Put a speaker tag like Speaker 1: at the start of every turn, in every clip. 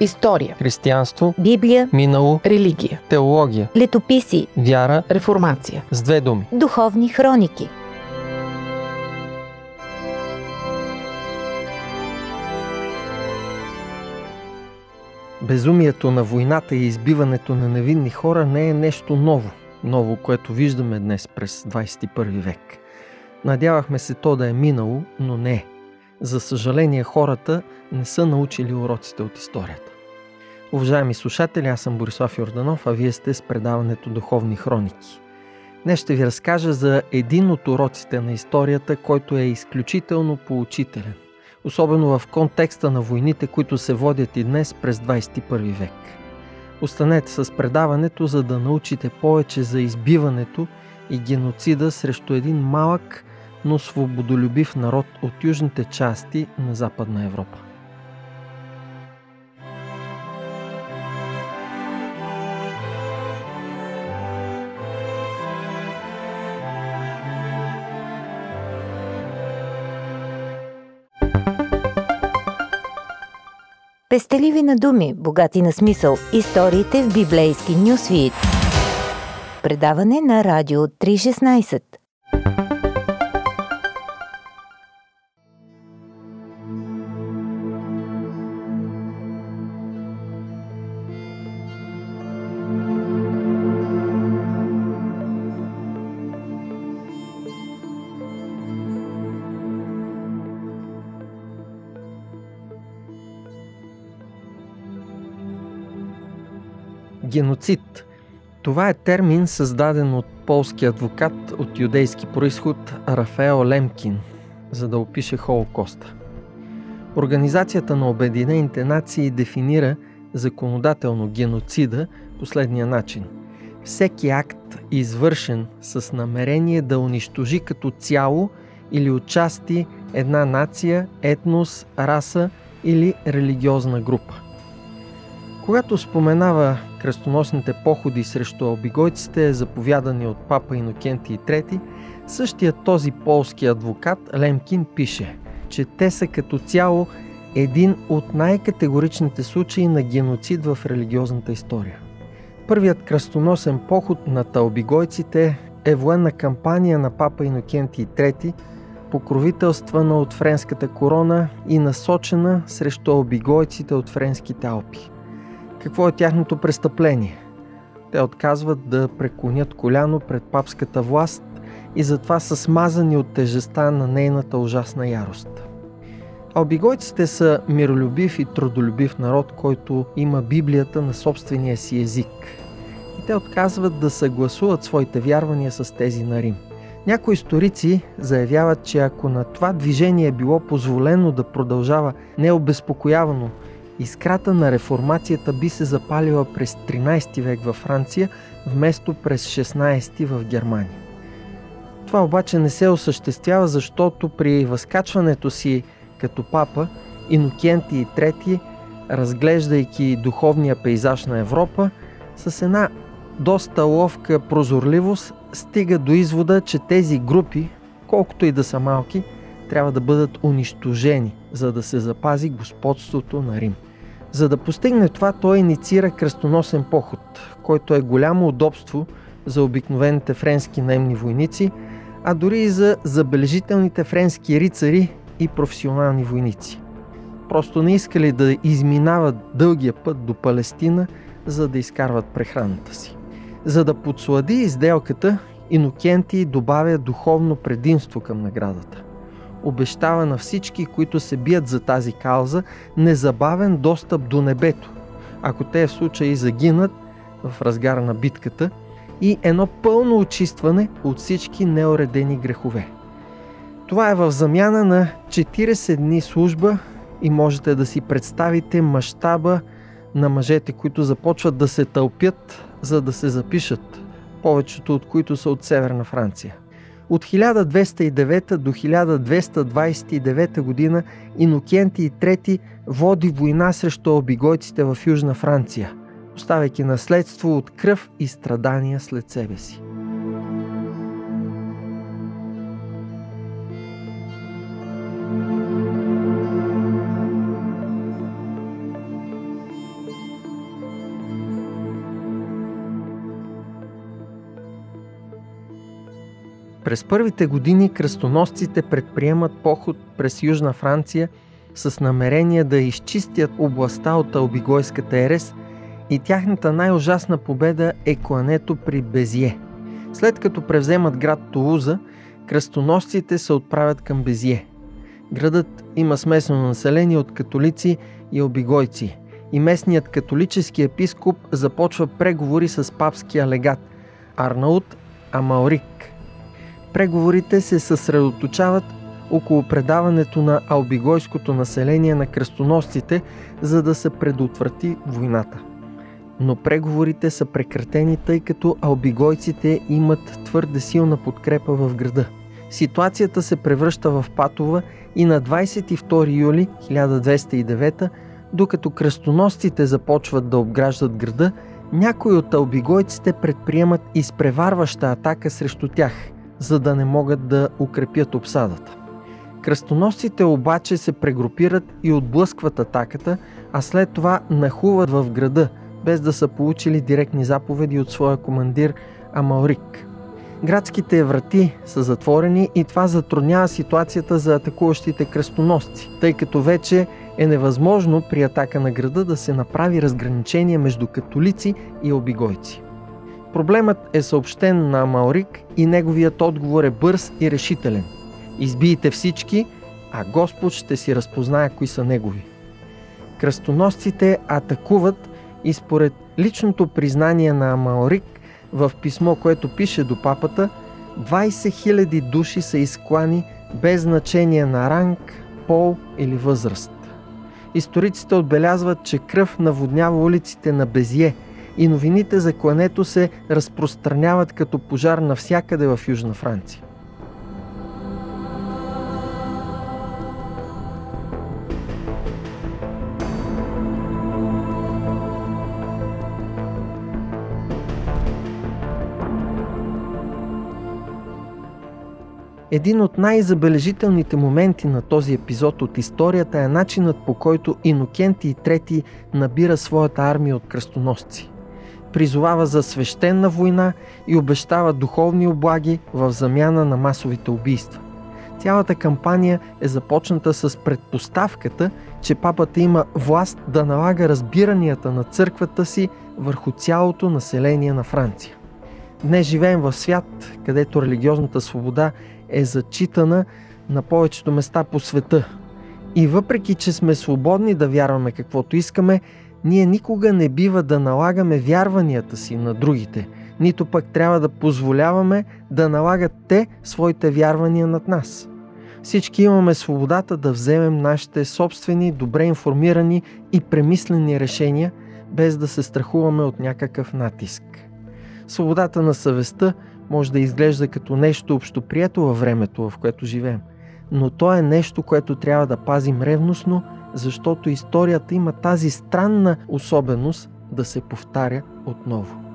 Speaker 1: История.
Speaker 2: Християнство,
Speaker 3: Библия,
Speaker 2: минало,
Speaker 1: Религия.
Speaker 2: теология,
Speaker 3: летописи,
Speaker 2: вяра
Speaker 1: Реформация.
Speaker 2: с две думи.
Speaker 3: духовни хроники.
Speaker 2: Безумието на войната и избиването на невинни хора не е нещо ново. Ново, което виждаме днес през 21 век. Надявахме се то да е минало, но не е. За съжаление, хората не са научили уроците от историята. Уважаеми слушатели, аз съм Борислав Йорданов, а вие сте с предаването Духовни хроники. Днес ще ви разкажа за един от уроците на историята, който е изключително поучителен. Особено в контекста на войните, които се водят и днес през 21 век. Останете с предаването, за да научите повече за избиването и геноцида срещу един малък, но свободолюбив народ от южните части на Западна Европа.
Speaker 3: Пестеливи на думи, богати на смисъл. Историите в библейски нюсвит. Предаване на радио 316.
Speaker 2: Геноцид. Това е термин създаден от полски адвокат от юдейски происход Рафаел Лемкин, за да опише Холокоста. Организацията на Обединените нации дефинира законодателно геноцида последния начин. Всеки акт, извършен с намерение да унищожи като цяло или отчасти една нация, етнос, раса или религиозна група. Когато споменава кръстоносните походи срещу албигойците, заповядани от папа Инокенти III, същия този полски адвокат Лемкин пише, че те са като цяло един от най-категоричните случаи на геноцид в религиозната история. Първият кръстоносен поход на талбигойците е военна кампания на папа Инокенти III, покровителствана от френската корона и насочена срещу албигойците от френските Алпи. Какво е тяхното престъпление? Те отказват да преклонят коляно пред папската власт и затова са смазани от тежеста на нейната ужасна ярост. Албигойците са миролюбив и трудолюбив народ, който има Библията на собствения си език. И те отказват да съгласуват своите вярвания с тези на Рим. Някои историци заявяват, че ако на това движение е било позволено да продължава необезпокоявано Искрата на реформацията би се запалила през 13 век във Франция, вместо през 16 в Германия. Това обаче не се осъществява, защото при възкачването си като папа, Инокенти III, разглеждайки духовния пейзаж на Европа, с една доста ловка прозорливост стига до извода, че тези групи, колкото и да са малки, трябва да бъдат унищожени, за да се запази господството на Рим. За да постигне това, той инициира кръстоносен поход, който е голямо удобство за обикновените френски наемни войници, а дори и за забележителните френски рицари и професионални войници. Просто не искали да изминават дългия път до Палестина, за да изкарват прехраната си. За да подслади изделката, Инокенти добавя духовно предимство към наградата обещава на всички, които се бият за тази кауза, незабавен достъп до небето, ако те в случай загинат в разгара на битката, и едно пълно очистване от всички неуредени грехове. Това е в замяна на 40 дни служба и можете да си представите мащаба на мъжете, които започват да се тълпят, за да се запишат, повечето от които са от Северна Франция. От 1209 до 1229 година Инокенти III води война срещу обигойците в Южна Франция, оставяйки наследство от кръв и страдания след себе си. През първите години кръстоносците предприемат поход през Южна Франция с намерение да изчистят областта от Албигойската ерес и тяхната най-ужасна победа е клането при Безие. След като превземат град Тулуза, кръстоносците се отправят към Безие. Градът има смесено население от католици и обигойци и местният католически епископ започва преговори с папския легат Арнаут Амаурик. Преговорите се съсредоточават около предаването на албигойското население на кръстоносците, за да се предотврати войната. Но преговорите са прекратени, тъй като албигойците имат твърде силна подкрепа в града. Ситуацията се превръща в патова и на 22 юли 1209, докато кръстоносците започват да обграждат града, някои от албигойците предприемат изпреварваща атака срещу тях, за да не могат да укрепят обсадата. Кръстоносците обаче се прегрупират и отблъскват атаката, а след това нахуват в града, без да са получили директни заповеди от своя командир Амалрик. Градските врати са затворени и това затруднява ситуацията за атакуващите кръстоносци, тъй като вече е невъзможно при атака на града да се направи разграничение между католици и обигойци. Проблемът е съобщен на Амалрик и неговият отговор е бърз и решителен – Избийте всички, а Господ ще си разпознае кои са негови. Кръстоносците атакуват и според личното признание на Амаорик в писмо, което пише до папата, 20 000 души са изклани без значение на ранг, пол или възраст. Историците отбелязват, че кръв наводнява улиците на Безие и новините за клането се разпространяват като пожар навсякъде в Южна Франция. Един от най-забележителните моменти на този епизод от историята е начинът по който Инокенти III набира своята армия от кръстоносци. Призовава за свещена война и обещава духовни облаги в замяна на масовите убийства. Цялата кампания е започната с предпоставката, че папата има власт да налага разбиранията на църквата си върху цялото население на Франция. Днес живеем в свят, където религиозната свобода е зачитана на повечето места по света. И въпреки, че сме свободни да вярваме каквото искаме, ние никога не бива да налагаме вярванията си на другите, нито пък трябва да позволяваме да налагат те своите вярвания над нас. Всички имаме свободата да вземем нашите собствени, добре информирани и премислени решения, без да се страхуваме от някакъв натиск. Свободата на съвестта може да изглежда като нещо общоприето във времето, в което живеем. Но то е нещо, което трябва да пазим ревностно, защото историята има тази странна особеност да се повтаря отново.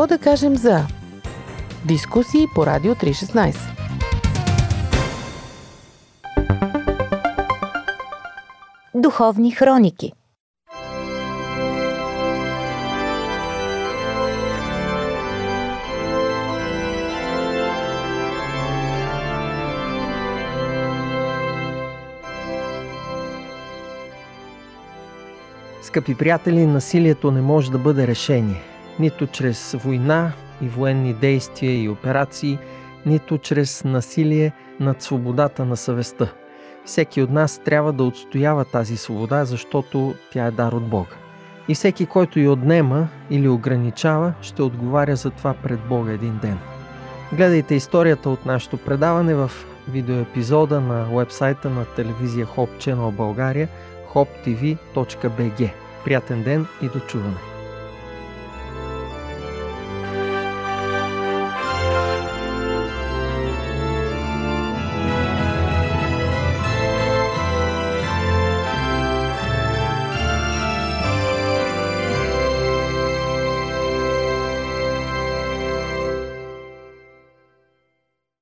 Speaker 1: Какво да кажем за дискусии по Радио 316?
Speaker 3: Духовни хроники
Speaker 2: Скъпи приятели, насилието не може да бъде решение нито чрез война и военни действия и операции, нито чрез насилие над свободата на съвестта. Всеки от нас трябва да отстоява тази свобода, защото тя е дар от Бога. И всеки, който я отнема или ограничава, ще отговаря за това пред Бога един ден. Гледайте историята от нашето предаване в видеоепизода на вебсайта на телевизия Hope Channel България hoptv.bg. Приятен ден и до чуване!